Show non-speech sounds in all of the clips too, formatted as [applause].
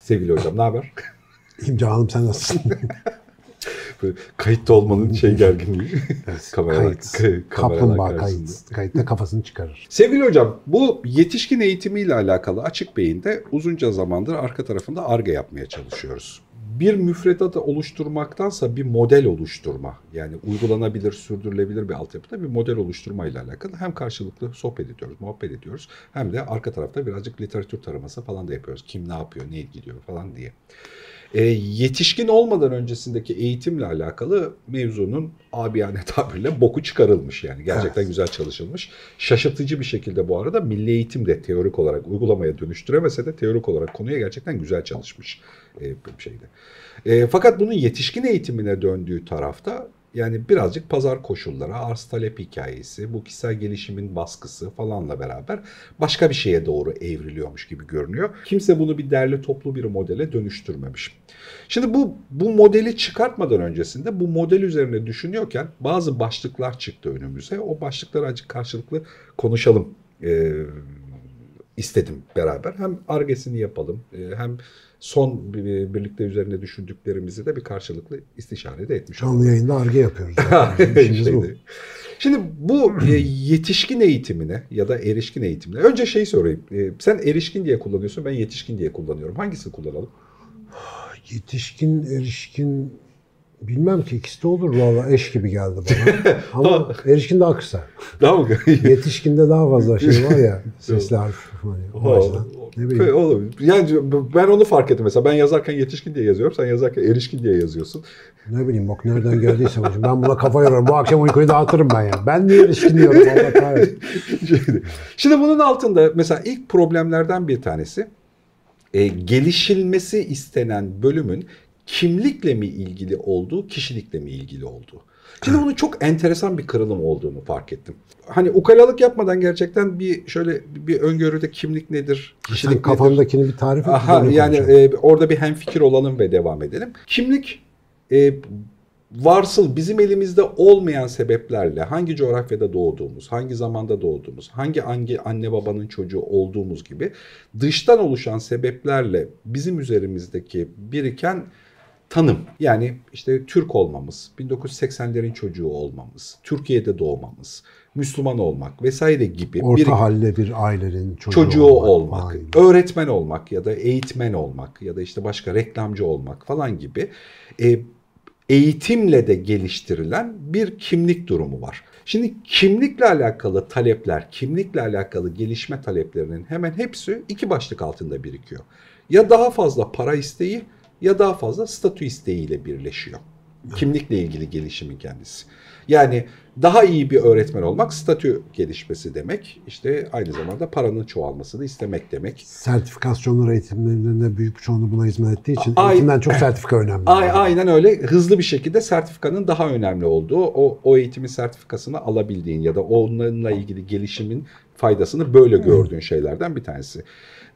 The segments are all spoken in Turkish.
Sevgili hocam ne haber? [laughs] İyiyim canım sen nasılsın? [laughs] Böyle kayıtta olmanın şey gerginliği. [laughs] Kameralar- Kayıt. kameralar Kaplumbağa karşısında. kayıt. Kayıtta kafasını çıkarır. Sevgili hocam bu yetişkin eğitimiyle alakalı Açık Beyin'de uzunca zamandır arka tarafında ARGE yapmaya çalışıyoruz. Bir müfredatı oluşturmaktansa bir model oluşturma yani uygulanabilir, sürdürülebilir bir altyapıda bir model oluşturma ile alakalı hem karşılıklı sohbet ediyoruz, muhabbet ediyoruz hem de arka tarafta birazcık literatür taraması falan da yapıyoruz. Kim ne yapıyor, ne ilgiliyor falan diye. E, yetişkin olmadan öncesindeki eğitimle alakalı mevzunun abiyane [laughs] tabirle boku çıkarılmış yani. Gerçekten Evet. güzel çalışılmış. Şaşırtıcı bir şekilde bu arada milli eğitim de teorik olarak uygulamaya dönüştüremese de teorik olarak konuya gerçekten güzel çalışmış e, bir şeyde. E, fakat bunun yetişkin eğitimine döndüğü tarafta yani birazcık pazar koşulları, arz talep hikayesi, bu kişisel gelişimin baskısı falanla beraber başka bir şeye doğru evriliyormuş gibi görünüyor. Kimse bunu bir derli toplu bir modele dönüştürmemiş. Şimdi bu bu modeli çıkartmadan öncesinde bu model üzerine düşünüyorken bazı başlıklar çıktı önümüze. O başlıkları acık karşılıklı konuşalım e, istedim beraber. Hem argesini yapalım e, hem son bir- birlikte üzerine düşündüklerimizi de bir karşılıklı istişare de etmiş olalım. Canlı yayında arge yapıyoruz. [laughs] İşimiz bu. Şimdi bu e, yetişkin eğitimine ya da erişkin eğitimine önce şey sorayım. E, sen erişkin diye kullanıyorsun, ben yetişkin diye kullanıyorum. Hangisini kullanalım? Yetişkin, erişkin bilmem ki ikisi de olur valla eş gibi geldi bana. [laughs] Ama erişkin daha kısa. Daha mı? [laughs] Yetişkinde daha fazla şey var ya sesli harf. Açıdan. Ne bileyim. Olabilir. Yani ben onu fark ettim mesela. Ben yazarken yetişkin diye yazıyorum. Sen yazarken erişkin diye yazıyorsun. Ne bileyim bak nereden geldiyse hocam. Ben buna kafa yoruyorum. Bu akşam uykuyu dağıtırım ben ya. Ben niye erişkin diyorum Allah kahretsin. Şimdi- [laughs] Şimdi bunun altında mesela ilk problemlerden bir tanesi e, gelişilmesi istenen bölümün kimlikle mi ilgili olduğu, kişilikle mi ilgili olduğu. Şimdi bunun çok enteresan bir kırılım olduğunu fark ettim. Hani ukalalık yapmadan gerçekten bir şöyle bir öngörüde kimlik nedir, kişilik Sen nedir? kafandakini bir tarif et. Aha, yani e, orada bir hemfikir olalım ve devam edelim. Kimlik e, varsıl bizim elimizde olmayan sebeplerle hangi coğrafyada doğduğumuz, hangi zamanda doğduğumuz, hangi hangi anne babanın çocuğu olduğumuz gibi dıştan oluşan sebeplerle bizim üzerimizdeki biriken tanım. Yani işte Türk olmamız, 1980'lerin çocuğu olmamız, Türkiye'de doğmamız, Müslüman olmak vesaire gibi Orta bir halle bir ailenin çocuğu, çocuğu olmak, Aynen. öğretmen olmak ya da eğitmen olmak ya da işte başka reklamcı olmak falan gibi e, eğitimle de geliştirilen bir kimlik durumu var. Şimdi kimlikle alakalı talepler, kimlikle alakalı gelişme taleplerinin hemen hepsi iki başlık altında birikiyor. Ya daha fazla para isteği ya daha fazla statü isteğiyle birleşiyor. Kimlikle ilgili gelişimin kendisi. Yani daha iyi bir öğretmen olmak statü gelişmesi demek. İşte aynı zamanda paranın çoğalmasını istemek demek. Sertifikasyonlar eğitimlerinde büyük bir çoğunluğu buna hizmet ettiği için Ay- eğitimden çok [laughs] sertifika önemli. A- aynen öyle hızlı bir şekilde sertifikanın daha önemli olduğu, o, o eğitimin sertifikasını alabildiğin ya da onunla ilgili gelişimin faydasını böyle gördüğün şeylerden bir tanesi.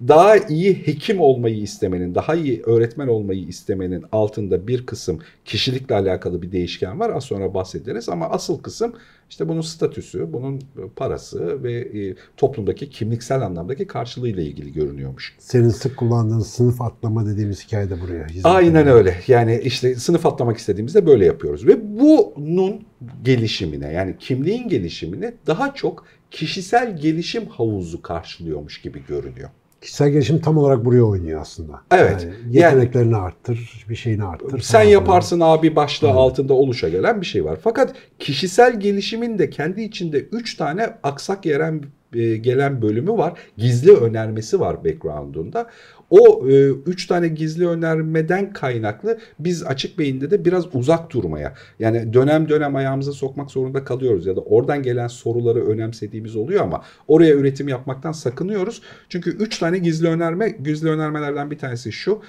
Daha iyi hekim olmayı istemenin, daha iyi öğretmen olmayı istemenin altında bir kısım kişilikle alakalı bir değişken var. Az sonra bahsederiz ama asıl kısım işte bunun statüsü, bunun parası ve e, toplumdaki kimliksel anlamdaki karşılığıyla ilgili görünüyormuş. Senin sık kullandığın sınıf atlama dediğimiz hikaye de buraya Aynen ediyor. öyle. Yani işte sınıf atlamak istediğimizde böyle yapıyoruz. Ve bunun gelişimine yani kimliğin gelişimine daha çok kişisel gelişim havuzu karşılıyormuş gibi görünüyor. Kişisel gelişim tam olarak buraya oynuyor aslında. Evet. Yani Yani- yeteneklerini arttır, bir şeyini arttır. Sen falan. yaparsın abi başlığı Evet. altında oluşa gelen bir şey var. Fakat kişisel gelişimin de kendi içinde 3 tane aksak yeren e, gelen bölümü var. Gizli önermesi var background'unda. O e, üç tane gizli önermeden kaynaklı biz açık beyinde de biraz uzak durmaya yani dönem dönem ayağımıza sokmak zorunda kalıyoruz ya da oradan gelen soruları önemsediğimiz oluyor ama oraya üretim yapmaktan sakınıyoruz. Çünkü üç tane gizli önerme gizli önermelerden bir tanesi şu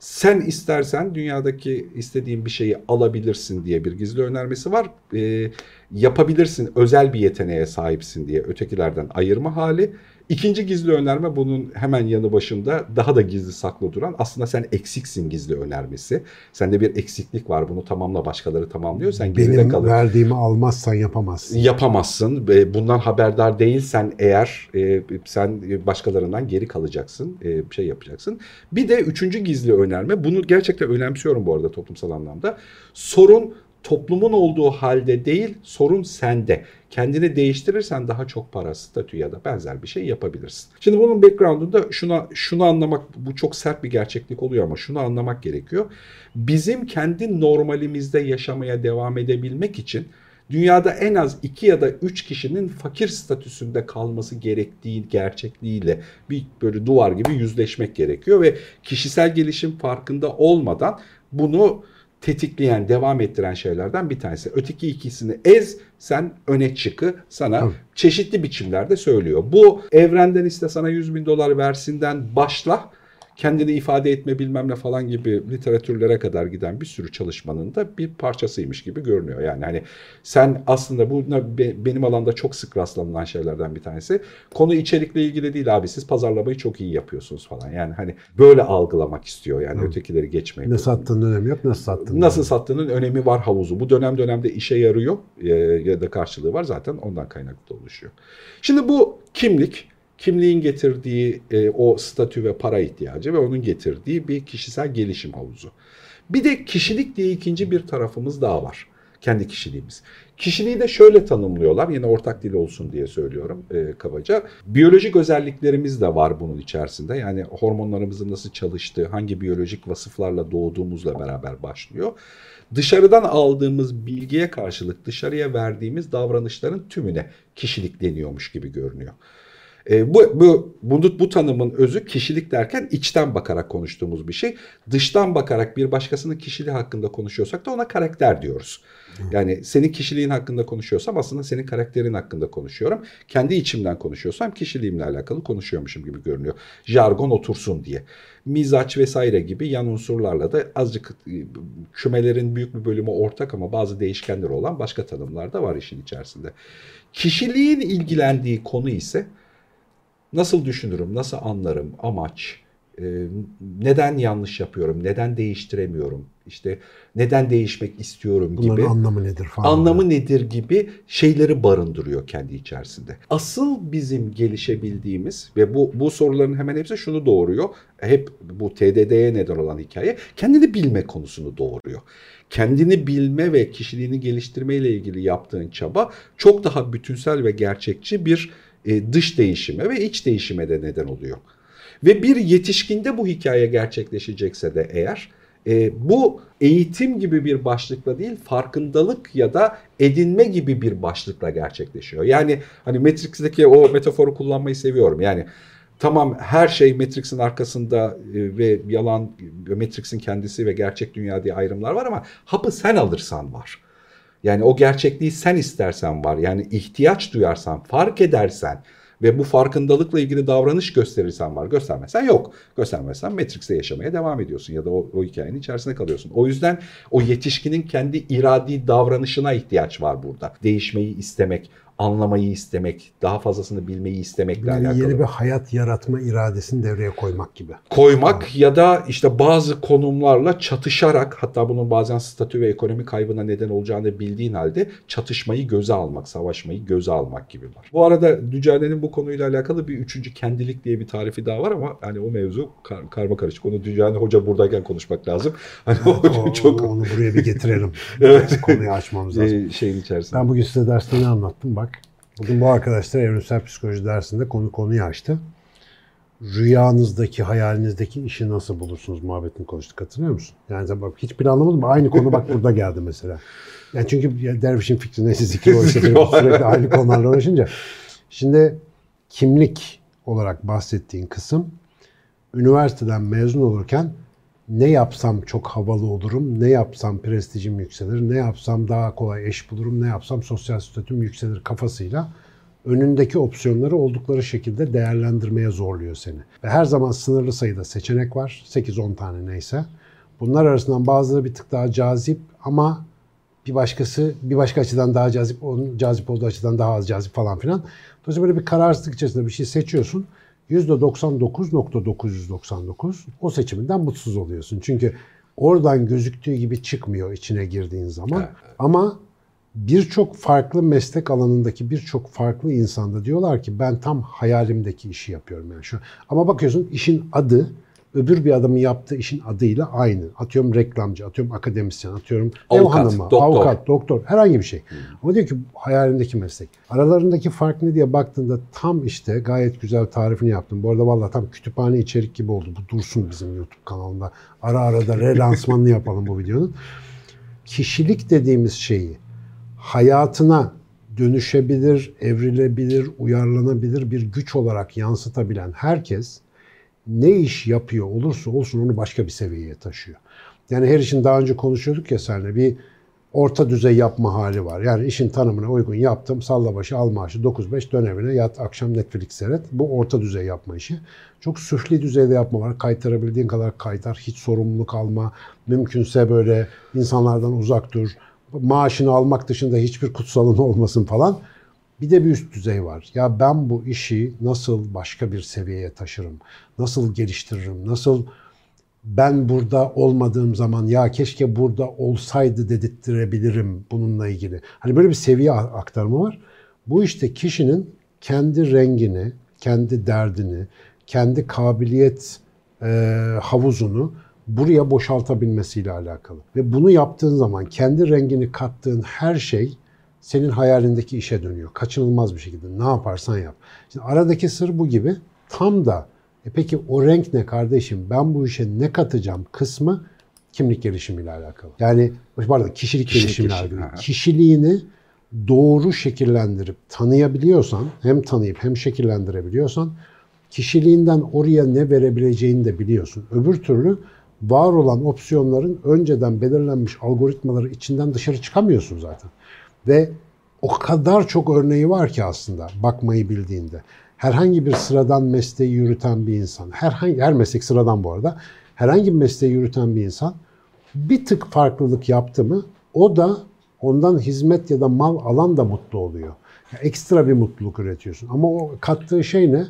sen istersen dünyadaki istediğin bir şeyi alabilirsin diye bir gizli önermesi var. Ee, yapabilirsin özel bir yeteneğe sahipsin diye ötekilerden ayırma hali. İkinci gizli önerme bunun hemen yanı başında daha da gizli saklı duran aslında sen eksiksin gizli önermesi. Sende bir eksiklik var bunu tamamla başkaları tamamlıyor. Sen geride Benim kalır. verdiğimi almazsan yapamazsın. Yapamazsın. Bundan haberdar değilsen eğer e, sen başkalarından geri kalacaksın. e, Şey yapacaksın. Bir de üçüncü gizli önerme. Bunu gerçekten önemsiyorum bu arada toplumsal anlamda. Sorun toplumun olduğu halde değil, sorun sende. Kendini değiştirirsen daha çok para, statü ya da benzer bir şey yapabilirsin. Şimdi bunun background'unda şuna şunu anlamak, bu çok sert bir gerçeklik oluyor ama şunu anlamak gerekiyor. Bizim kendi normalimizde yaşamaya devam edebilmek için dünyada en az 2 ya da 3 kişinin fakir statüsünde kalması gerektiği gerçekliğiyle bir böyle duvar gibi yüzleşmek gerekiyor ve kişisel gelişim farkında olmadan bunu tetikleyen, devam ettiren şeylerden bir tanesi. Öteki ikisini ez, sen öne çıkı sana Tabii. çeşitli biçimlerde söylüyor. Bu evrenden iste sana 100 bin dolar versinden başla kendini ifade etme bilmem ne falan gibi literatürlere kadar giden bir sürü çalışmanın da bir parçasıymış gibi görünüyor. Yani hani sen aslında bu be- benim alanda çok sık rastlanılan şeylerden bir tanesi. Konu içerikle ilgili değil abi siz pazarlamayı çok iyi yapıyorsunuz falan. Yani hani böyle algılamak istiyor yani Hı. ötekileri geçmeyi. Ne sattığının önemi yok, nasıl sattığının. Nasıl sattığının önemi var havuzu. Bu dönem dönemde işe yarıyor e, ya da karşılığı var zaten ondan kaynaklı oluşuyor. Şimdi bu kimlik, kimliğin getirdiği e, o statü ve para ihtiyacı ve onun getirdiği bir kişisel gelişim havuzu. Bir de kişilik diye ikinci bir tarafımız daha var. Kendi kişiliğimiz. Kişiliği de şöyle tanımlıyorlar. Yine ortak dil olsun diye söylüyorum e, kabaca. Biyolojik özelliklerimiz de var bunun içerisinde. Yani hormonlarımızın nasıl çalıştığı, hangi biyolojik vasıflarla doğduğumuzla beraber başlıyor. Dışarıdan aldığımız bilgiye karşılık dışarıya verdiğimiz davranışların tümüne kişilik deniyormuş gibi görünüyor. E, bu, bu, bunu, bu tanımın özü kişilik derken içten bakarak konuştuğumuz bir şey. Dıştan bakarak bir başkasının kişiliği hakkında konuşuyorsak da ona karakter diyoruz. Yani senin kişiliğin hakkında konuşuyorsam aslında senin karakterin hakkında konuşuyorum. Kendi içimden konuşuyorsam kişiliğimle alakalı konuşuyormuşum gibi görünüyor. Jargon otursun diye. Mizaç vesaire gibi yan unsurlarla da azıcık e, kümelerin büyük bir bölümü ortak ama bazı değişkenleri olan başka tanımlar da var işin içerisinde. Kişiliğin ilgilendiği konu ise nasıl düşünürüm, nasıl anlarım, amaç, e, neden yanlış yapıyorum, neden değiştiremiyorum, işte neden değişmek istiyorum Bunların gibi. anlamı nedir falan. Anlamı nedir gibi şeyleri barındırıyor kendi içerisinde. Asıl bizim gelişebildiğimiz ve bu bu soruların hemen hepsi şunu doğuruyor. Hep bu TDD'ye neden olan hikaye kendini bilme konusunu doğuruyor. Kendini bilme ve kişiliğini geliştirme ile ilgili yaptığın çaba çok daha bütünsel ve gerçekçi bir e, dış değişime ve iç değişime de neden oluyor. Ve bir yetişkinde bu hikaye gerçekleşecekse de eğer e, bu eğitim gibi bir başlıkla değil farkındalık ya da edinme gibi bir başlıkla gerçekleşiyor. Yani hani Matrix'teki o metaforu kullanmayı seviyorum. Yani tamam her şey Matrix'in arkasında e, ve yalan Matrix'in kendisi ve gerçek dünya diye ayrımlar var ama hapı sen alırsan var. Yani o gerçekliği sen istersen var. Yani ihtiyaç duyarsan, fark edersen ve bu farkındalıkla ilgili davranış gösterirsen var. Göstermezsen yok. Göstermezsen Matrix'te yaşamaya devam ediyorsun ya da o, o hikayenin içerisinde kalıyorsun. O yüzden o yetişkinin kendi iradi davranışına ihtiyaç var burada. Değişmeyi istemek, anlamayı istemek, daha fazlasını bilmeyi istemekle Yani alakalı yeni bir hayat yaratma iradesini devreye koymak gibi. koymak ya da işte bazı konumlarla çatışarak hatta bunun bazen statü ve ekonomi kaybına neden olacağını bildiğin halde çatışmayı göze almak, savaşmayı göze almak gibi var. Bu arada Dücane'nin bu konuyla alakalı bir üçüncü kendilik diye bir tarifi daha var ama hani o mevzu kar, karma karışık. Onu Dücane Hoca buradayken konuşmak lazım. [laughs] Hani o, O- [laughs] çok Onu buraya bir getirelim. [laughs] Evet. Konuyu açmamız lazım. e, şeyin içerisinde. Ben bugün size derste ne anlattım bak. Bugün bu arkadaşlar evrimsel psikoloji dersinde konu konuyu açtı. Rüyanızdaki, hayalinizdeki işi nasıl bulursunuz muhabbetini konuştuk hatırlıyor musun? Yani sen bak hiçbir anlamadım. Aynı konu bak burada geldi mesela. Yani çünkü dervişin fikri zikri o işte sürekli aynı konularla uğraşınca. Şimdi kimlik olarak bahsettiğin kısım üniversiteden mezun olurken ne yapsam çok havalı olurum, ne yapsam prestijim yükselir, ne yapsam daha kolay eş bulurum, ne yapsam sosyal statüm yükselir kafasıyla önündeki opsiyonları oldukları şekilde değerlendirmeye zorluyor seni. Ve her zaman sınırlı sayıda seçenek var. 8-10 tane neyse. Bunlar arasından bazıları bir tık daha cazip ama bir başkası bir başka açıdan daha cazip, onun cazip olduğu açıdan daha az cazip falan filan. Dolayısıyla böyle bir kararsızlık içerisinde bir şey seçiyorsun. %99.999 o seçiminden mutsuz oluyorsun. Çünkü oradan gözüktüğü gibi çıkmıyor içine girdiğin zaman. Evet. Ama birçok farklı meslek alanındaki birçok farklı insanda diyorlar ki ben tam hayalimdeki işi yapıyorum yani şu. Ama bakıyorsun işin adı öbür bir adamın yaptığı işin adıyla aynı. Atıyorum reklamcı, atıyorum akademisyen, atıyorum avukat, ev hanımı, doktor. avukat, doktor, herhangi bir şey. Hmm. Ama diyor ki hayalimdeki meslek. Aralarındaki fark ne diye baktığında tam işte gayet güzel tarifini yaptım. Bu arada vallahi tam kütüphane içerik gibi oldu. Bu dursun bizim YouTube kanalında. Ara ara da relansmanını [laughs] yapalım bu videonun. Kişilik dediğimiz şeyi hayatına dönüşebilir, evrilebilir, uyarlanabilir bir güç olarak yansıtabilen herkes ne iş yapıyor olursa olsun onu başka bir seviyeye taşıyor. Yani her işin daha önce konuşuyorduk ya seninle bir orta düzey yapma hali var. Yani işin tanımına uygun yaptım. Salla başı al maaşı 9-5 dön yat akşam Netflix seyret. Bu orta düzey yapma işi. Çok süfli düzeyde yapma var. Kaytarabildiğin kadar kaytar. Hiç sorumluluk alma. Mümkünse böyle insanlardan uzak dur. Maaşını almak dışında hiçbir kutsalın [laughs] olmasın falan. Bir de bir üst düzey var. Ya ben bu işi nasıl başka bir seviyeye taşırım? Nasıl geliştiririm? Nasıl ben burada olmadığım zaman ya keşke burada olsaydı dedirttirebilirim bununla ilgili. Hani böyle bir seviye aktarımı var. Bu işte kişinin kendi rengini, kendi derdini, kendi kabiliyet e, havuzunu buraya boşaltabilmesiyle alakalı. Ve bunu yaptığın zaman kendi rengini kattığın her şey senin hayalindeki işe dönüyor. Kaçınılmaz bir şekilde ne yaparsan yap. Şimdi aradaki sır bu gibi. Tam da e peki o renk ne kardeşim? Ben bu işe ne katacağım kısmı kimlik gelişimiyle alakalı. Yani arada kişilik, kişilik gelişimiyle alakalı. Kişiliğini doğru şekillendirip tanıyabiliyorsan, hem tanıyıp hem şekillendirebiliyorsan kişiliğinden oraya ne verebileceğini de biliyorsun. Öbür türlü var olan opsiyonların önceden belirlenmiş algoritmaları içinden dışarı çıkamıyorsun zaten. Ve o kadar çok örneği var ki aslında bakmayı bildiğinde. Herhangi bir sıradan mesleği yürüten bir insan, herhangi her meslek sıradan bu arada, herhangi bir mesleği yürüten bir insan bir tık farklılık yaptı mı o da ondan hizmet ya da mal alan da mutlu oluyor. Yani ekstra bir mutluluk üretiyorsun. Ama o kattığı şey ne?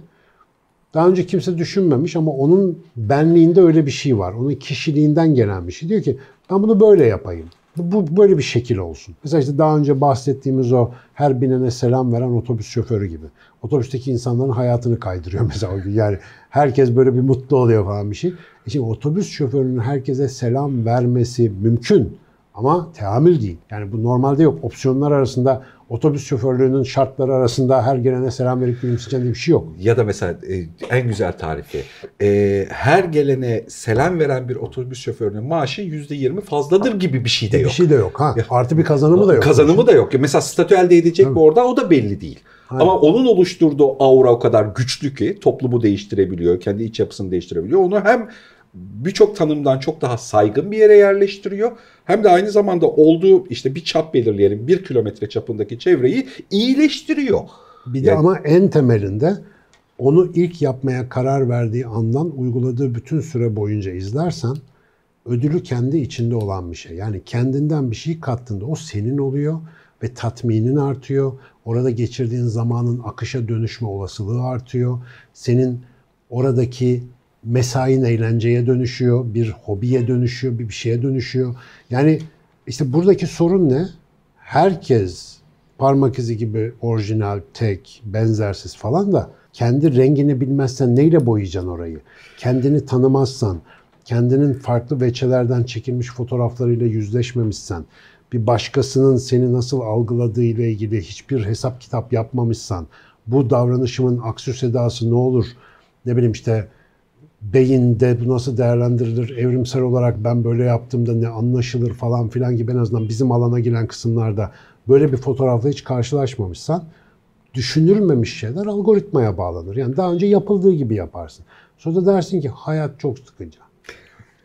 Daha önce kimse düşünmemiş ama onun benliğinde öyle bir şey var. Onun kişiliğinden gelen bir şey. Diyor ki ben bunu böyle yapayım. Bu böyle bir şekil olsun. Mesela işte daha önce bahsettiğimiz o her binene selam veren otobüs şoförü gibi. Otobüsteki insanların hayatını kaydırıyor [laughs] mesela. Yani herkes böyle bir mutlu oluyor falan bir şey. E şimdi otobüs şoförünün herkese selam vermesi mümkün. Ama teamül değil. Yani bu normalde yok. Opsiyonlar arasında otobüs şoförlüğünün şartları arasında her gelene selam verip gülümseyeceğin bir şey yok. Ya da mesela e, en güzel tarifi. E, her gelene selam veren bir otobüs şoförünün maaşı %20 fazladır gibi bir şey de yok. Bir şey de yok. Ha. Artı bir kazanımı da yok. Kazanımı da yok. Mesela statü elde edecek mi orada o da belli değil. Aynen. Ama onun oluşturduğu aura o kadar güçlü ki toplumu değiştirebiliyor, kendi iç yapısını değiştirebiliyor. Onu hem birçok tanımdan çok daha saygın bir yere yerleştiriyor. Hem de aynı zamanda olduğu işte bir çap belirleyelim bir kilometre çapındaki çevreyi iyileştiriyor. Bir de yani, ama en temelinde onu ilk yapmaya karar verdiği andan uyguladığı bütün süre boyunca izlersen ödülü kendi içinde olan bir şey. Yani kendinden bir şey kattığında o senin oluyor ve tatminin artıyor. Orada geçirdiğin zamanın akışa dönüşme olasılığı artıyor. Senin oradaki mesain eğlenceye dönüşüyor, bir hobiye dönüşüyor, bir bir şeye dönüşüyor. Yani işte buradaki sorun ne? Herkes parmak izi gibi orijinal, tek, benzersiz falan da kendi rengini bilmezsen neyle boyayacaksın orayı? Kendini tanımazsan, kendinin farklı veçelerden çekilmiş fotoğraflarıyla yüzleşmemişsen, bir başkasının seni nasıl algıladığı ile ilgili hiçbir hesap kitap yapmamışsan, bu davranışımın aksü sedası ne olur? Ne bileyim işte beyinde bu nasıl değerlendirilir, evrimsel olarak ben böyle yaptığımda ne anlaşılır falan filan gibi en azından bizim alana giren kısımlarda böyle bir fotoğrafla hiç karşılaşmamışsan düşünülmemiş şeyler algoritmaya bağlanır. Yani daha önce yapıldığı gibi yaparsın. Sonra dersin ki hayat çok sıkıcı.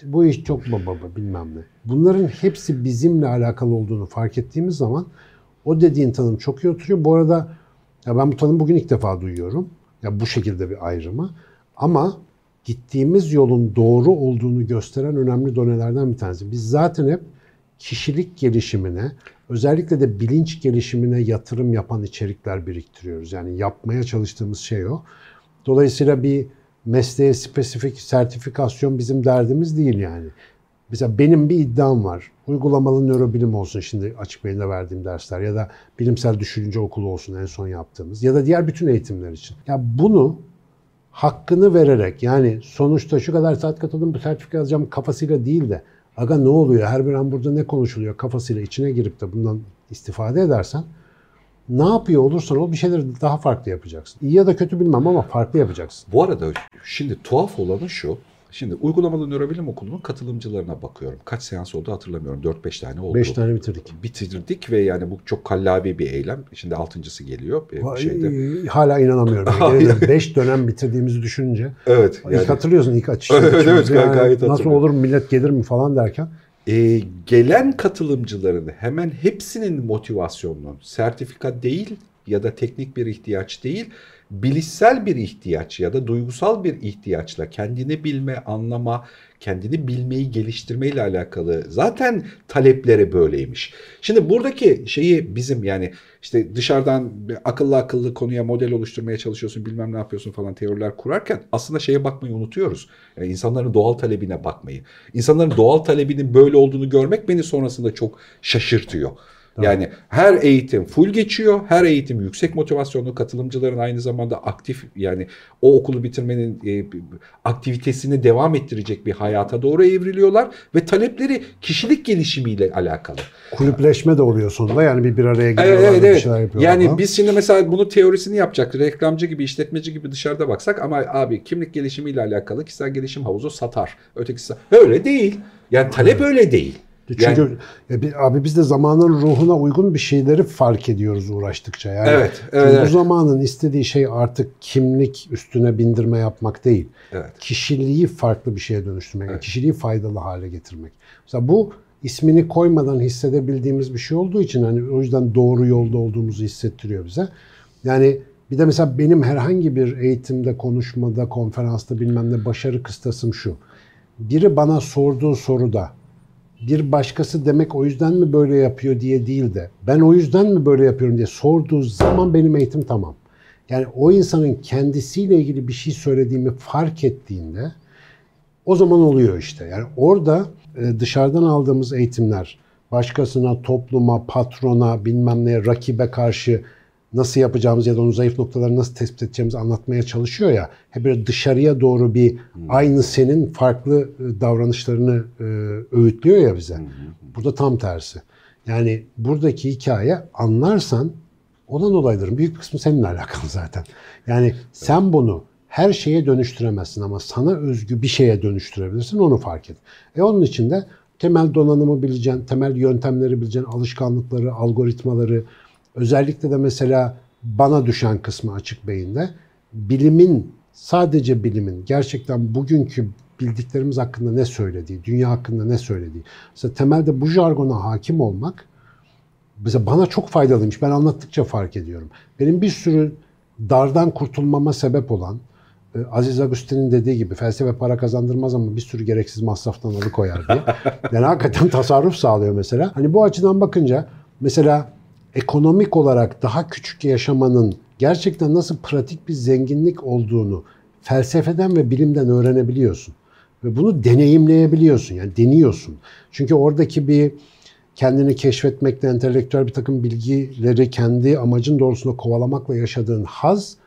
Bu iş çok baba bilmem ne. Bunların hepsi bizimle alakalı olduğunu fark ettiğimiz zaman o dediğin tanım çok iyi oturuyor. Bu arada ya ben bu tanımı bugün ilk defa duyuyorum. Ya bu şekilde bir ayrımı. Ama gittiğimiz yolun doğru olduğunu gösteren önemli donelerden bir tanesi. Biz zaten hep kişilik gelişimine, Özellikle de bilinç gelişimine yatırım yapan içerikler biriktiriyoruz. Yani yapmaya çalıştığımız şey o. Dolayısıyla bir mesleğe spesifik sertifikasyon bizim derdimiz değil yani. Mesela benim bir iddiam var. Uygulamalı nörobilim olsun şimdi açık beyinde verdiğim dersler ya da bilimsel düşünce okulu olsun en son yaptığımız ya da diğer bütün eğitimler için. Ya bunu hakkını vererek yani sonuçta şu kadar saat katıldım bu sertifika alacağım kafasıyla değil de aga ne oluyor her bir an burada ne konuşuluyor kafasıyla içine girip de bundan istifade edersen ne yapıyor olursan ol bir şeyleri daha farklı yapacaksın. İyi ya da kötü bilmem ama farklı yapacaksın. Bu arada şimdi tuhaf olanı şu. Şimdi uygulamalı nörobilim okulunun katılımcılarına bakıyorum. Kaç seans oldu hatırlamıyorum. 4-5 tane oldu. 5 tane bitirdik. Bitirdik ve yani bu çok kallavi bir eylem. Şimdi altıncısı geliyor. Bir şeyde. Hala inanamıyorum. Yani 5 dönem bitirdiğimizi düşününce. Evet. Yani, ilk hatırlıyorsun ilk açışta. evet, evet yani gayet Nasıl olur millet gelir mi falan derken. Ee, gelen katılımcıların hemen hepsinin motivasyonunun sertifika değil ya da teknik bir ihtiyaç değil bilişsel bir ihtiyaç ya da duygusal bir ihtiyaçla kendini bilme, anlama, kendini bilmeyi geliştirme ile alakalı zaten talepleri böyleymiş. Şimdi buradaki şeyi bizim yani işte dışarıdan akıllı akıllı konuya model oluşturmaya çalışıyorsun bilmem ne yapıyorsun falan teoriler kurarken aslında şeye bakmayı unutuyoruz. Yani insanların doğal talebine bakmayı. İnsanların doğal talebinin böyle olduğunu görmek beni sonrasında çok şaşırtıyor. Yani her eğitim full geçiyor. Her eğitim yüksek motivasyonlu katılımcıların aynı zamanda aktif yani o okulu bitirmenin e, aktivitesini devam ettirecek bir hayata doğru evriliyorlar ve talepleri kişilik gelişimiyle alakalı. Kulüpleşme de oluyor sonunda. Yani bir bir araya geliyorlar evet, evet. bir şeyler yapıyorlar. Yani falan. biz şimdi mesela bunu teorisini yapacak reklamcı gibi, işletmeci gibi dışarıda baksak ama abi kimlik gelişimiyle alakalı kişisel gelişim havuzu satar. Ötekisi öyle değil. Yani talep öyle değil. Çünkü yani, abi biz de zamanın ruhuna uygun bir şeyleri fark ediyoruz uğraştıkça. Yani evet, evet, Bu zamanın istediği şey artık kimlik üstüne bindirme yapmak değil. Evet. Kişiliği farklı bir şeye dönüştürmek, evet. kişiliği faydalı hale getirmek. Mesela bu ismini koymadan hissedebildiğimiz bir şey olduğu için hani o yüzden doğru yolda olduğumuzu hissettiriyor bize. Yani bir de mesela benim herhangi bir eğitimde, konuşmada, konferansta bilmem ne başarı kıstasım şu. Biri bana sorduğu soruda bir başkası demek o yüzden mi böyle yapıyor diye değil de ben o yüzden mi böyle yapıyorum diye sorduğu zaman benim eğitim tamam. Yani o insanın kendisiyle ilgili bir şey söylediğimi fark ettiğinde o zaman oluyor işte. Yani orada e, dışarıdan aldığımız eğitimler başkasına, topluma, patrona, bilmem neye, rakibe karşı nasıl yapacağımız ya da onun zayıf noktaları nasıl tespit edeceğimizi anlatmaya çalışıyor ya. Hep böyle dışarıya doğru bir hmm. aynı senin farklı e, davranışlarını e, öğütlüyor ya bize. Hmm. Burada tam tersi. Yani buradaki hikaye anlarsan olan olayların büyük kısmı seninle alakalı zaten. Yani sen bunu her şeye dönüştüremezsin ama sana özgü bir şeye dönüştürebilirsin onu fark et. E onun için de temel donanımı bileceksin, temel yöntemleri bileceksin, alışkanlıkları, algoritmaları, Özellikle de mesela bana düşen kısmı açık beyinde bilimin sadece bilimin gerçekten bugünkü bildiklerimiz hakkında ne söylediği, dünya hakkında ne söylediği. Mesela temelde bu jargona hakim olmak mesela bana çok faydalıymış. Ben anlattıkça fark ediyorum. Benim bir sürü dardan kurtulmama sebep olan e, Aziz Agustin'in dediği gibi felsefe para kazandırmaz ama bir sürü gereksiz masraftan alıkoyar diye. [laughs] Yani hakikaten tasarruf sağlıyor mesela. Hani bu açıdan bakınca mesela ekonomik olarak daha küçük yaşamanın gerçekten nasıl pratik bir zenginlik olduğunu felsefeden ve bilimden öğrenebiliyorsun. Ve bunu deneyimleyebiliyorsun. Yani deniyorsun. Çünkü oradaki bir kendini keşfetmekle, entelektüel bir takım bilgileri kendi amacın doğrusunda kovalamakla yaşadığın haz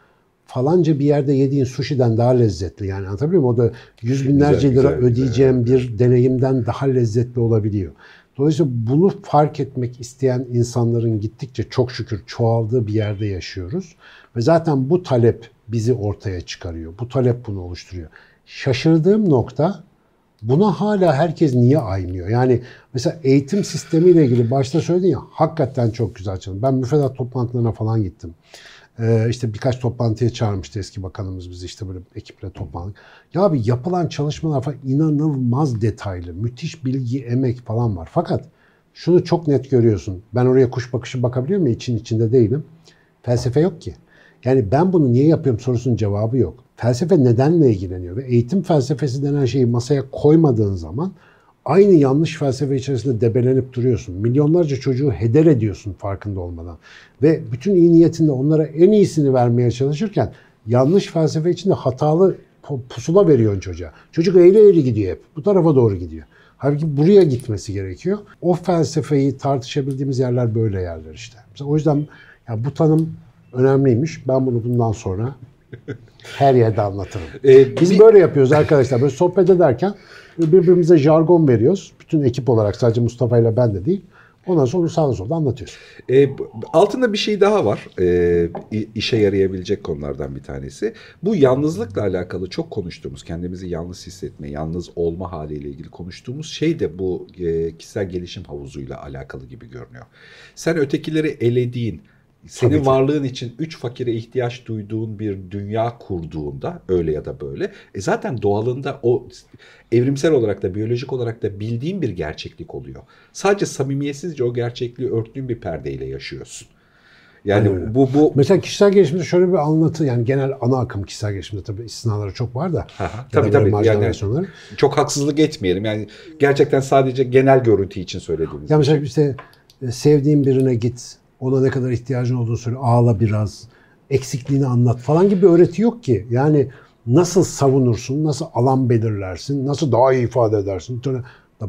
falanca bir yerde yediğin sushi'den daha lezzetli. Yani anlatabiliyor muyum? O da yüz binlerce güzel, lira güzel, ödeyeceğim güzel. bir deneyimden daha lezzetli olabiliyor. Dolayısıyla bunu fark etmek isteyen insanların gittikçe çok şükür çoğaldığı bir yerde yaşıyoruz. Ve zaten bu talep bizi ortaya çıkarıyor. Bu talep bunu oluşturuyor. Şaşırdığım nokta buna hala herkes niye aymıyor? Yani mesela eğitim sistemiyle ilgili başta söyledin ya hakikaten çok güzel çalışıyor. Ben müfredat toplantılarına falan gittim. Ee, işte birkaç toplantıya çağırmıştı eski bakanımız bizi işte böyle ekiple toplandık. Ya abi yapılan çalışmalar falan inanılmaz detaylı, müthiş bilgi, emek falan var. Fakat şunu çok net görüyorsun. Ben oraya kuş bakışı bakabiliyor muyum? İçin içinde değilim. Felsefe yok ki. Yani ben bunu niye yapıyorum sorusunun cevabı yok. Felsefe nedenle ilgileniyor ve eğitim felsefesi denen şeyi masaya koymadığın zaman aynı yanlış felsefe içerisinde debelenip duruyorsun. Milyonlarca çocuğu heder ediyorsun farkında olmadan. Ve bütün iyi niyetinde onlara en iyisini vermeye çalışırken yanlış felsefe içinde hatalı pusula veriyorsun çocuğa. Çocuk eğri eğri gidiyor hep. Bu tarafa doğru gidiyor. Halbuki buraya gitmesi gerekiyor. O felsefeyi tartışabildiğimiz yerler böyle yerler işte. Mesela o yüzden ya bu tanım önemliymiş. Ben bunu bundan sonra her yerde anlatırım. Ee, Biz bir... böyle yapıyoruz arkadaşlar. Böyle sohbet ederken birbirimize jargon veriyoruz. Bütün ekip olarak sadece Mustafa ile ben de değil. Ondan sonra sağda solda anlatıyoruz. E, altında bir şey daha var. E, işe yarayabilecek konulardan bir tanesi. Bu yalnızlıkla alakalı çok konuştuğumuz, kendimizi yalnız hissetme, yalnız olma haliyle ilgili konuştuğumuz şey de bu e, kişisel gelişim havuzuyla alakalı gibi görünüyor. Sen ötekileri elediğin, senin Tabii varlığın için üç fakire ihtiyaç duyduğun bir dünya kurduğunda öyle ya da böyle e zaten doğalında o evrimsel olarak da biyolojik olarak da bildiğin bir gerçeklik oluyor. Sadece samimiyetsizce o gerçekliği örttüğün bir perdeyle yaşıyorsun. Yani evet. bu bu mesela kişisel gelişimde şöyle bir anlatı yani genel ana akım kişisel gelişimde tabii istisnaları çok var da. Aha, tabii tabii yani çok haksızlık etmeyelim. Yani gerçekten sadece genel görüntü için söylediğimiz. Ya mesela işte e, sevdiğin birine git ona ne kadar ihtiyacın olduğunu söyle. Ağla biraz. Eksikliğini anlat falan gibi bir öğreti yok ki. Yani nasıl savunursun, nasıl alan belirlersin, nasıl daha iyi ifade edersin.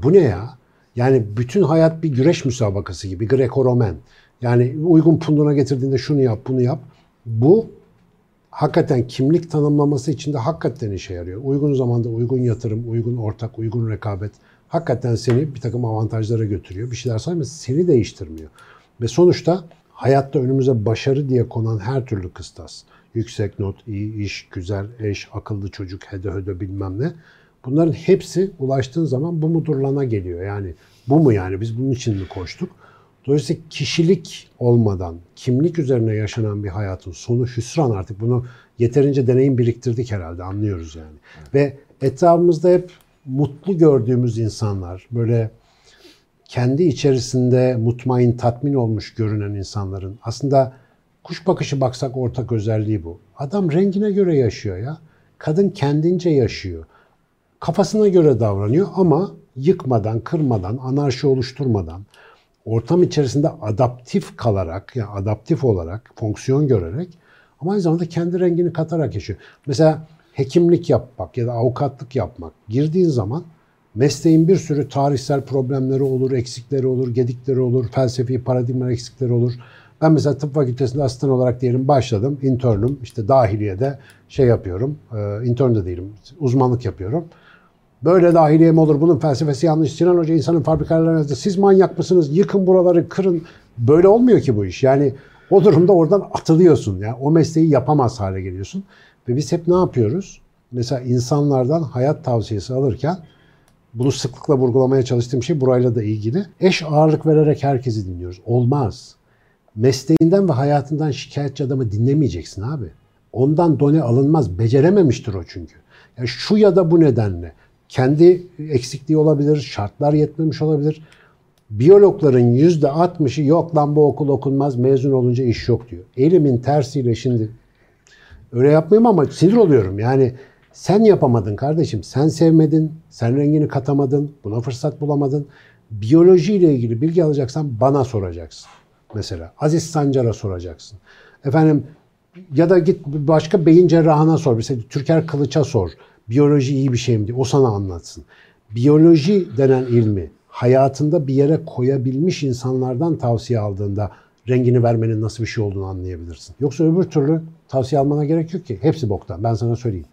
Bu ne ya? Yani bütün hayat bir güreş müsabakası gibi, Greco-Romen. Yani uygun punduna getirdiğinde şunu yap, bunu yap. Bu hakikaten kimlik tanımlaması için de hakikaten işe yarıyor. Uygun zamanda uygun yatırım, uygun ortak, uygun rekabet hakikaten seni bir takım avantajlara götürüyor. Bir şeyler sayma seni değiştirmiyor. Ve sonuçta hayatta önümüze başarı diye konan her türlü kıstas, yüksek not, iyi iş, güzel eş, akıllı çocuk, hede höde bilmem ne. Bunların hepsi ulaştığın zaman bu mudurlana geliyor. Yani bu mu yani biz bunun için mi koştuk? Dolayısıyla kişilik olmadan, kimlik üzerine yaşanan bir hayatın sonu hüsran artık. Bunu yeterince deneyim biriktirdik herhalde anlıyoruz yani. Ve etrafımızda hep mutlu gördüğümüz insanlar, böyle kendi içerisinde mutmain, tatmin olmuş görünen insanların aslında kuş bakışı baksak ortak özelliği bu. Adam rengine göre yaşıyor ya. Kadın kendince yaşıyor. Kafasına göre davranıyor ama yıkmadan, kırmadan, anarşi oluşturmadan, ortam içerisinde adaptif kalarak, yani adaptif olarak, fonksiyon görerek ama aynı zamanda kendi rengini katarak yaşıyor. Mesela hekimlik yapmak ya da avukatlık yapmak girdiğin zaman Mesleğin bir sürü tarihsel problemleri olur, eksikleri olur, gedikleri olur, felsefi paradigma eksikleri olur. Ben mesela tıp fakültesinde asistan olarak diyelim başladım. internüm işte dahiliyede şey yapıyorum. E, intern de değilim. Uzmanlık yapıyorum. Böyle dahiliye mi olur? Bunun felsefesi yanlış. Sinan Hoca insanın fabrikalarına siz manyak mısınız? Yıkın buraları, kırın. Böyle olmuyor ki bu iş. Yani o durumda oradan atılıyorsun. Yani o mesleği yapamaz hale geliyorsun. Ve biz hep ne yapıyoruz? Mesela insanlardan hayat tavsiyesi alırken bunu sıklıkla vurgulamaya çalıştığım şey burayla da ilgili. Eş ağırlık vererek herkesi dinliyoruz. Olmaz. Mesleğinden ve hayatından şikayetçi adamı dinlemeyeceksin abi. Ondan done alınmaz. Becerememiştir o çünkü. Yani şu ya da bu nedenle. Kendi eksikliği olabilir, şartlar yetmemiş olabilir. Biyologların yüzde 60'ı yok lan bu okul okunmaz, mezun olunca iş yok diyor. Elimin tersiyle şimdi öyle yapmayayım ama sinir oluyorum. Yani sen yapamadın kardeşim. Sen sevmedin, sen rengini katamadın, buna fırsat bulamadın. Biyoloji ile ilgili bilgi alacaksan bana soracaksın. Mesela Aziz Sancar'a soracaksın. Efendim ya da git başka beyin cerrahına sor. Mesela Türker Kılıç'a sor. Biyoloji iyi bir şey mi diye. O sana anlatsın. Biyoloji denen ilmi hayatında bir yere koyabilmiş insanlardan tavsiye aldığında rengini vermenin nasıl bir şey olduğunu anlayabilirsin. Yoksa öbür türlü tavsiye almana gerek yok ki. Hepsi boktan. Ben sana söyleyeyim.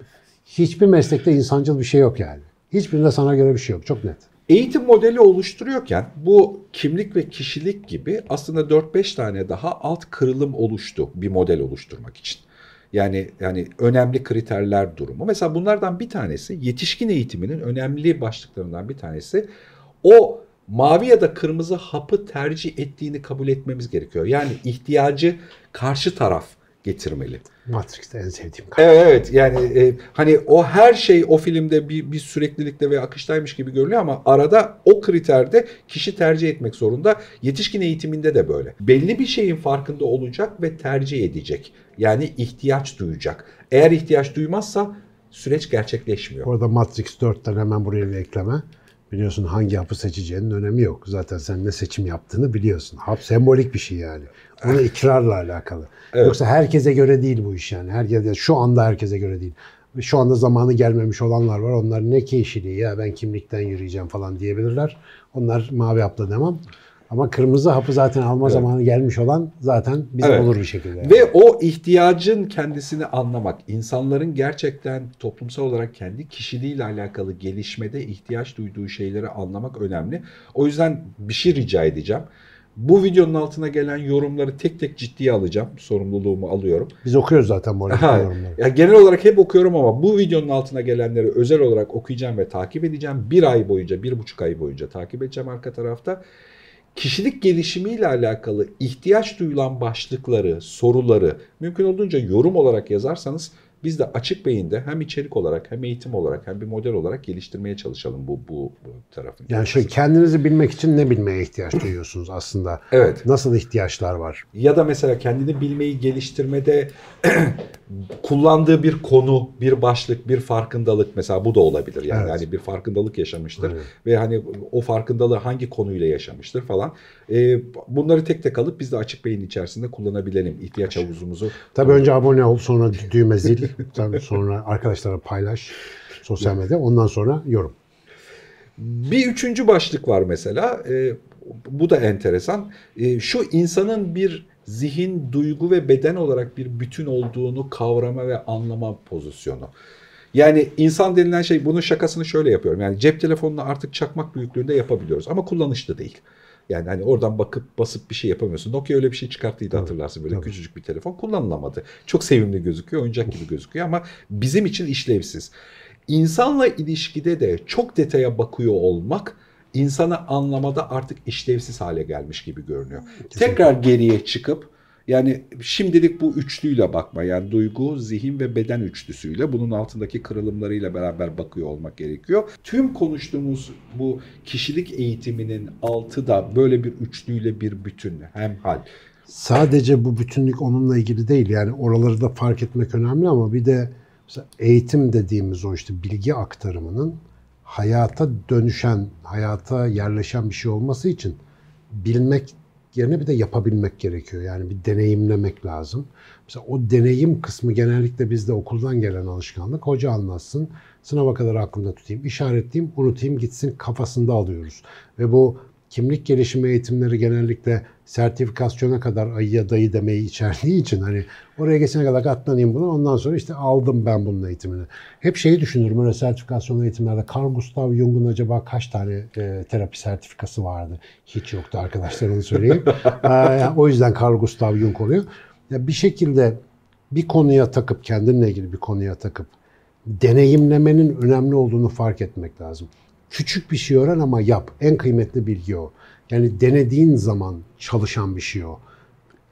Hiçbir meslekte insancıl bir şey yok yani. Hiçbirinde sana göre bir şey yok. Çok net. Eğitim modeli oluşturuyorken bu kimlik ve kişilik gibi aslında 4-5 tane daha alt kırılım oluştu bir model oluşturmak için. Yani yani önemli kriterler durumu. Mesela bunlardan bir tanesi yetişkin eğitiminin önemli başlıklarından bir tanesi o mavi ya da kırmızı hapı tercih ettiğini kabul etmemiz gerekiyor. Yani ihtiyacı karşı taraf getirmeli. Matrix'te en sevdiğim karakter. Evet, evet yani e, hani o her şey o filmde bir, bir süreklilikte ve akıştaymış gibi görünüyor ama arada o kriterde kişi tercih etmek zorunda. Yetişkin eğitiminde de böyle. Belli bir şeyin farkında olacak ve tercih edecek. Yani ihtiyaç duyacak. Eğer ihtiyaç duymazsa süreç gerçekleşmiyor. Orada Matrix 4'ten hemen buraya bir ekleme. Biliyorsun hangi hapı seçeceğinin önemi yok. Zaten sen ne seçim yaptığını biliyorsun. Hap sembolik bir şey yani. Onu ikrarla alakalı. Evet. Yoksa herkese göre değil bu iş yani. Herkese, şu anda herkese göre değil. Şu anda zamanı gelmemiş olanlar var. Onlar ne keyişiliği ya ben kimlikten yürüyeceğim falan diyebilirler. Onlar mavi hapla demem. Ama kırmızı hapı zaten alma zamanı gelmiş olan zaten bize Evet. olur bir şekilde. yani. Ve o ihtiyacın kendisini anlamak, insanların gerçekten toplumsal olarak kendi kişiliğiyle alakalı gelişmede ihtiyaç duyduğu şeyleri anlamak önemli. O yüzden bir şey rica edeceğim. Bu videonun altına gelen yorumları tek tek ciddiye alacağım. Sorumluluğumu alıyorum. Biz okuyoruz zaten bu arada [laughs] yorumları. ya genel olarak hep okuyorum ama bu videonun altına gelenleri özel olarak okuyacağım ve takip edeceğim. Bir ay boyunca, bir buçuk ay boyunca takip edeceğim arka tarafta. Kişilik gelişimiyle alakalı ihtiyaç duyulan başlıkları, soruları mümkün olduğunca yorum olarak yazarsanız biz de açık beyinde hem içerik olarak hem eğitim olarak hem bir model olarak geliştirmeye çalışalım bu, bu, bu tarafın. Yani şöyle kendinizi bilmek için ne bilmeye ihtiyaç [clears throat] duyuyorsunuz aslında? Evet. Nasıl ihtiyaçlar var? ya da mesela kendini bilmeyi geliştirmede [clears throat] kullandığı bir konu, bir başlık, bir farkındalık mesela bu da olabilir. Yani Evet. hani bir farkındalık yaşamıştır Evet. ve hani o farkındalığı hangi konuyla yaşamıştır falan. Ee, bunları tek tek alıp biz de açık beyin içerisinde kullanabilelim ihtiyaç havuzumuzu. Tabii önce abone ol, sonra düğme zil, [laughs] tabii sonra arkadaşlara paylaş sosyal medya, ondan sonra yorum. Bir üçüncü başlık var mesela. Ee, bu da enteresan. Ee, şu insanın bir zihin, duygu ve beden olarak bir bütün olduğunu kavrama ve anlama pozisyonu. Yani insan denilen şey bunun şakasını şöyle yapıyorum. Yani cep telefonunu artık çakmak büyüklüğünde yapabiliyoruz ama kullanışlı değil. Yani hani oradan bakıp basıp bir şey yapamıyorsun. Nokia öyle bir şey çıkarttıydı hatırlarsın böyle tabii. küçücük bir telefon kullanılamadı. Çok sevimli gözüküyor, oyuncak gibi gözüküyor ama bizim için işlevsiz. İnsanla ilişkide de çok detaya bakıyor olmak insanı anlamada artık işlevsiz hale gelmiş gibi görünüyor. Tekrar geriye çıkıp yani şimdilik bu üçlüyle bakma yani duygu, zihin ve beden üçlüsüyle bunun altındaki kırılımlarıyla beraber bakıyor olmak gerekiyor. Tüm konuştuğumuz bu kişilik eğitiminin altı da böyle bir üçlüyle bir bütün hem hal. Sadece bu bütünlük onunla ilgili değil. Yani oraları da fark etmek önemli ama bir de eğitim dediğimiz o işte bilgi aktarımının hayata dönüşen, hayata yerleşen bir şey olması için bilmek yerine bir de yapabilmek gerekiyor. Yani bir deneyimlemek lazım. Mesela o deneyim kısmı genellikle bizde okuldan gelen alışkanlık. Hoca anlatsın, sınava kadar aklımda tutayım, işaretleyeyim, unutayım, gitsin kafasında alıyoruz. Ve bu kimlik gelişimi eğitimleri genellikle sertifikasyona kadar ayıya dayı demeyi içerdiği için hani oraya geçene kadar katlanayım bunu ondan sonra işte aldım ben bunun eğitimini. Hep şeyi düşünürüm öyle sertifikasyon eğitimlerde Carl Gustav Jung'un acaba kaç tane e, terapi sertifikası vardı? Hiç yoktu arkadaşlar onu söyleyeyim. [laughs] Yani o yüzden Carl Gustav Jung oluyor. Ya bir şekilde bir konuya takıp kendinle ilgili bir konuya takıp deneyimlemenin önemli olduğunu fark etmek lazım. Küçük bir şey öğren ama yap. En kıymetli bilgi o. Yani denediğin zaman çalışan bir şey o.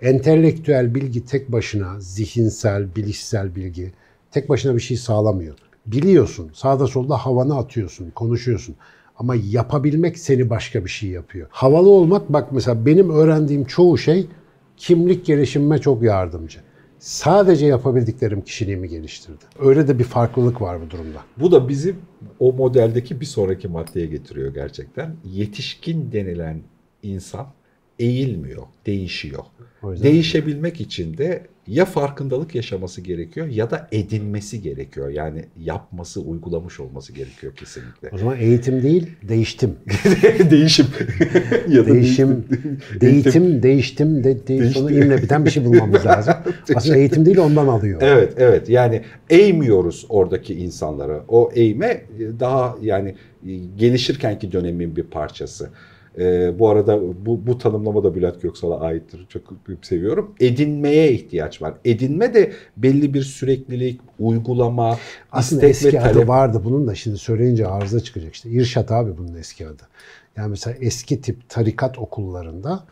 Entelektüel bilgi tek başına, zihinsel, bilişsel bilgi tek başına bir şey sağlamıyor. Biliyorsun, sağda solda havanı atıyorsun, konuşuyorsun. Ama yapabilmek seni başka bir şey yapıyor. Havalı olmak bak mesela benim öğrendiğim çoğu şey kimlik gelişimime çok yardımcı. Sadece yapabildiklerim kişiliğimi geliştirdi. Öyle de bir farklılık var bu durumda. Bu da bizi o modeldeki bir sonraki maddeye getiriyor gerçekten. Yetişkin denilen insan eğilmiyor, değişiyor. Değişebilmek için de ya farkındalık yaşaması gerekiyor ya da edinmesi gerekiyor. Yani yapması, uygulamış olması gerekiyor kesinlikle. O zaman eğitim değil, değiştim. [laughs] Değişim. ya da Değişim, değitim, değiştim, de, de, sonra imle biten bir şey bulmamız [laughs] lazım. Aslında eğitim değil ondan alıyor. Evet, evet. Yani eğmiyoruz oradaki insanları. O eğme daha yani gelişirkenki dönemin bir parçası. Ee, bu arada bu, bu tanımlama da Bülent Göksal'a aittir. Çok seviyorum. Edinmeye ihtiyaç var. Edinme de belli bir süreklilik, uygulama, Aslında istek ve eski adı talep. vardı bunun da şimdi söyleyince arıza çıkacak işte. İrşat abi bunun eski adı. Yani mesela eski tip tarikat okullarında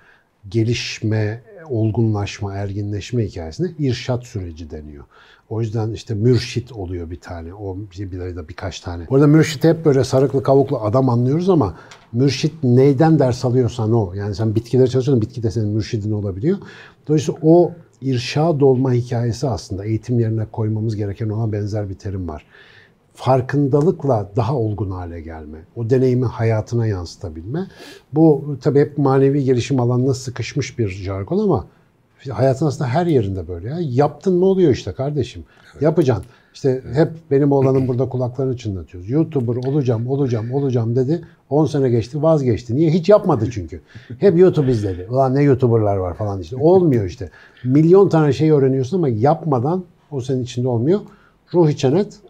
gelişme, olgunlaşma, erginleşme hikayesine irşat süreci deniyor. O yüzden işte mürşit oluyor bir tane. O bir, de birkaç tane. Orada mürşit hep böyle sarıklı kavuklu adam anlıyoruz ama mürşit neyden ders alıyorsan o. Yani sen bitkileri çalışıyorsan bitki de senin mürşidin olabiliyor. Dolayısıyla o irşad olma hikayesi aslında eğitim yerine koymamız gereken ona benzer bir terim var. Farkındalıkla daha olgun hale gelme, o deneyimi hayatına yansıtabilme. Bu tabii hep manevi gelişim alanına sıkışmış bir jargon ama hayatın aslında her yerinde böyle ya. Yaptın mı oluyor işte kardeşim. Yapacaksın. İşte hep benim oğlanın burada kulaklarını çınlatıyoruz. YouTuber olacağım, olacağım, olacağım dedi. 10 sene geçti, vazgeçti. Niye? Hiç yapmadı çünkü. Hep YouTube izledi. Ulan ne YouTuber'lar var falan işte. Olmuyor işte. Milyon tane şey öğreniyorsun ama yapmadan o senin içinde olmuyor. Ruhi Çenet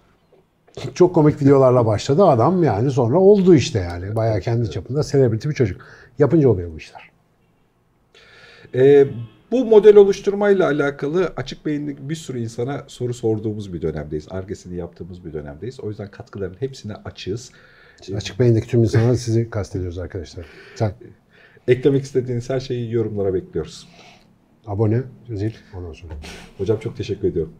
çok komik videolarla başladı adam yani sonra oldu işte yani. Bayağı kendi çapında celebrity bir çocuk. Yapınca oluyor bu işler. Ee, bu model oluşturmayla alakalı açık beyinli bir sürü insana soru sorduğumuz bir dönemdeyiz. Argesini yaptığımız bir dönemdeyiz. O yüzden katkıların hepsine açığız. Açık beyindeki tüm insanlar sizi kastediyoruz arkadaşlar. Sen Eklemek istediğiniz her şeyi yorumlara bekliyoruz. abone, zil ondan sonra. Hocam çok teşekkür ediyorum.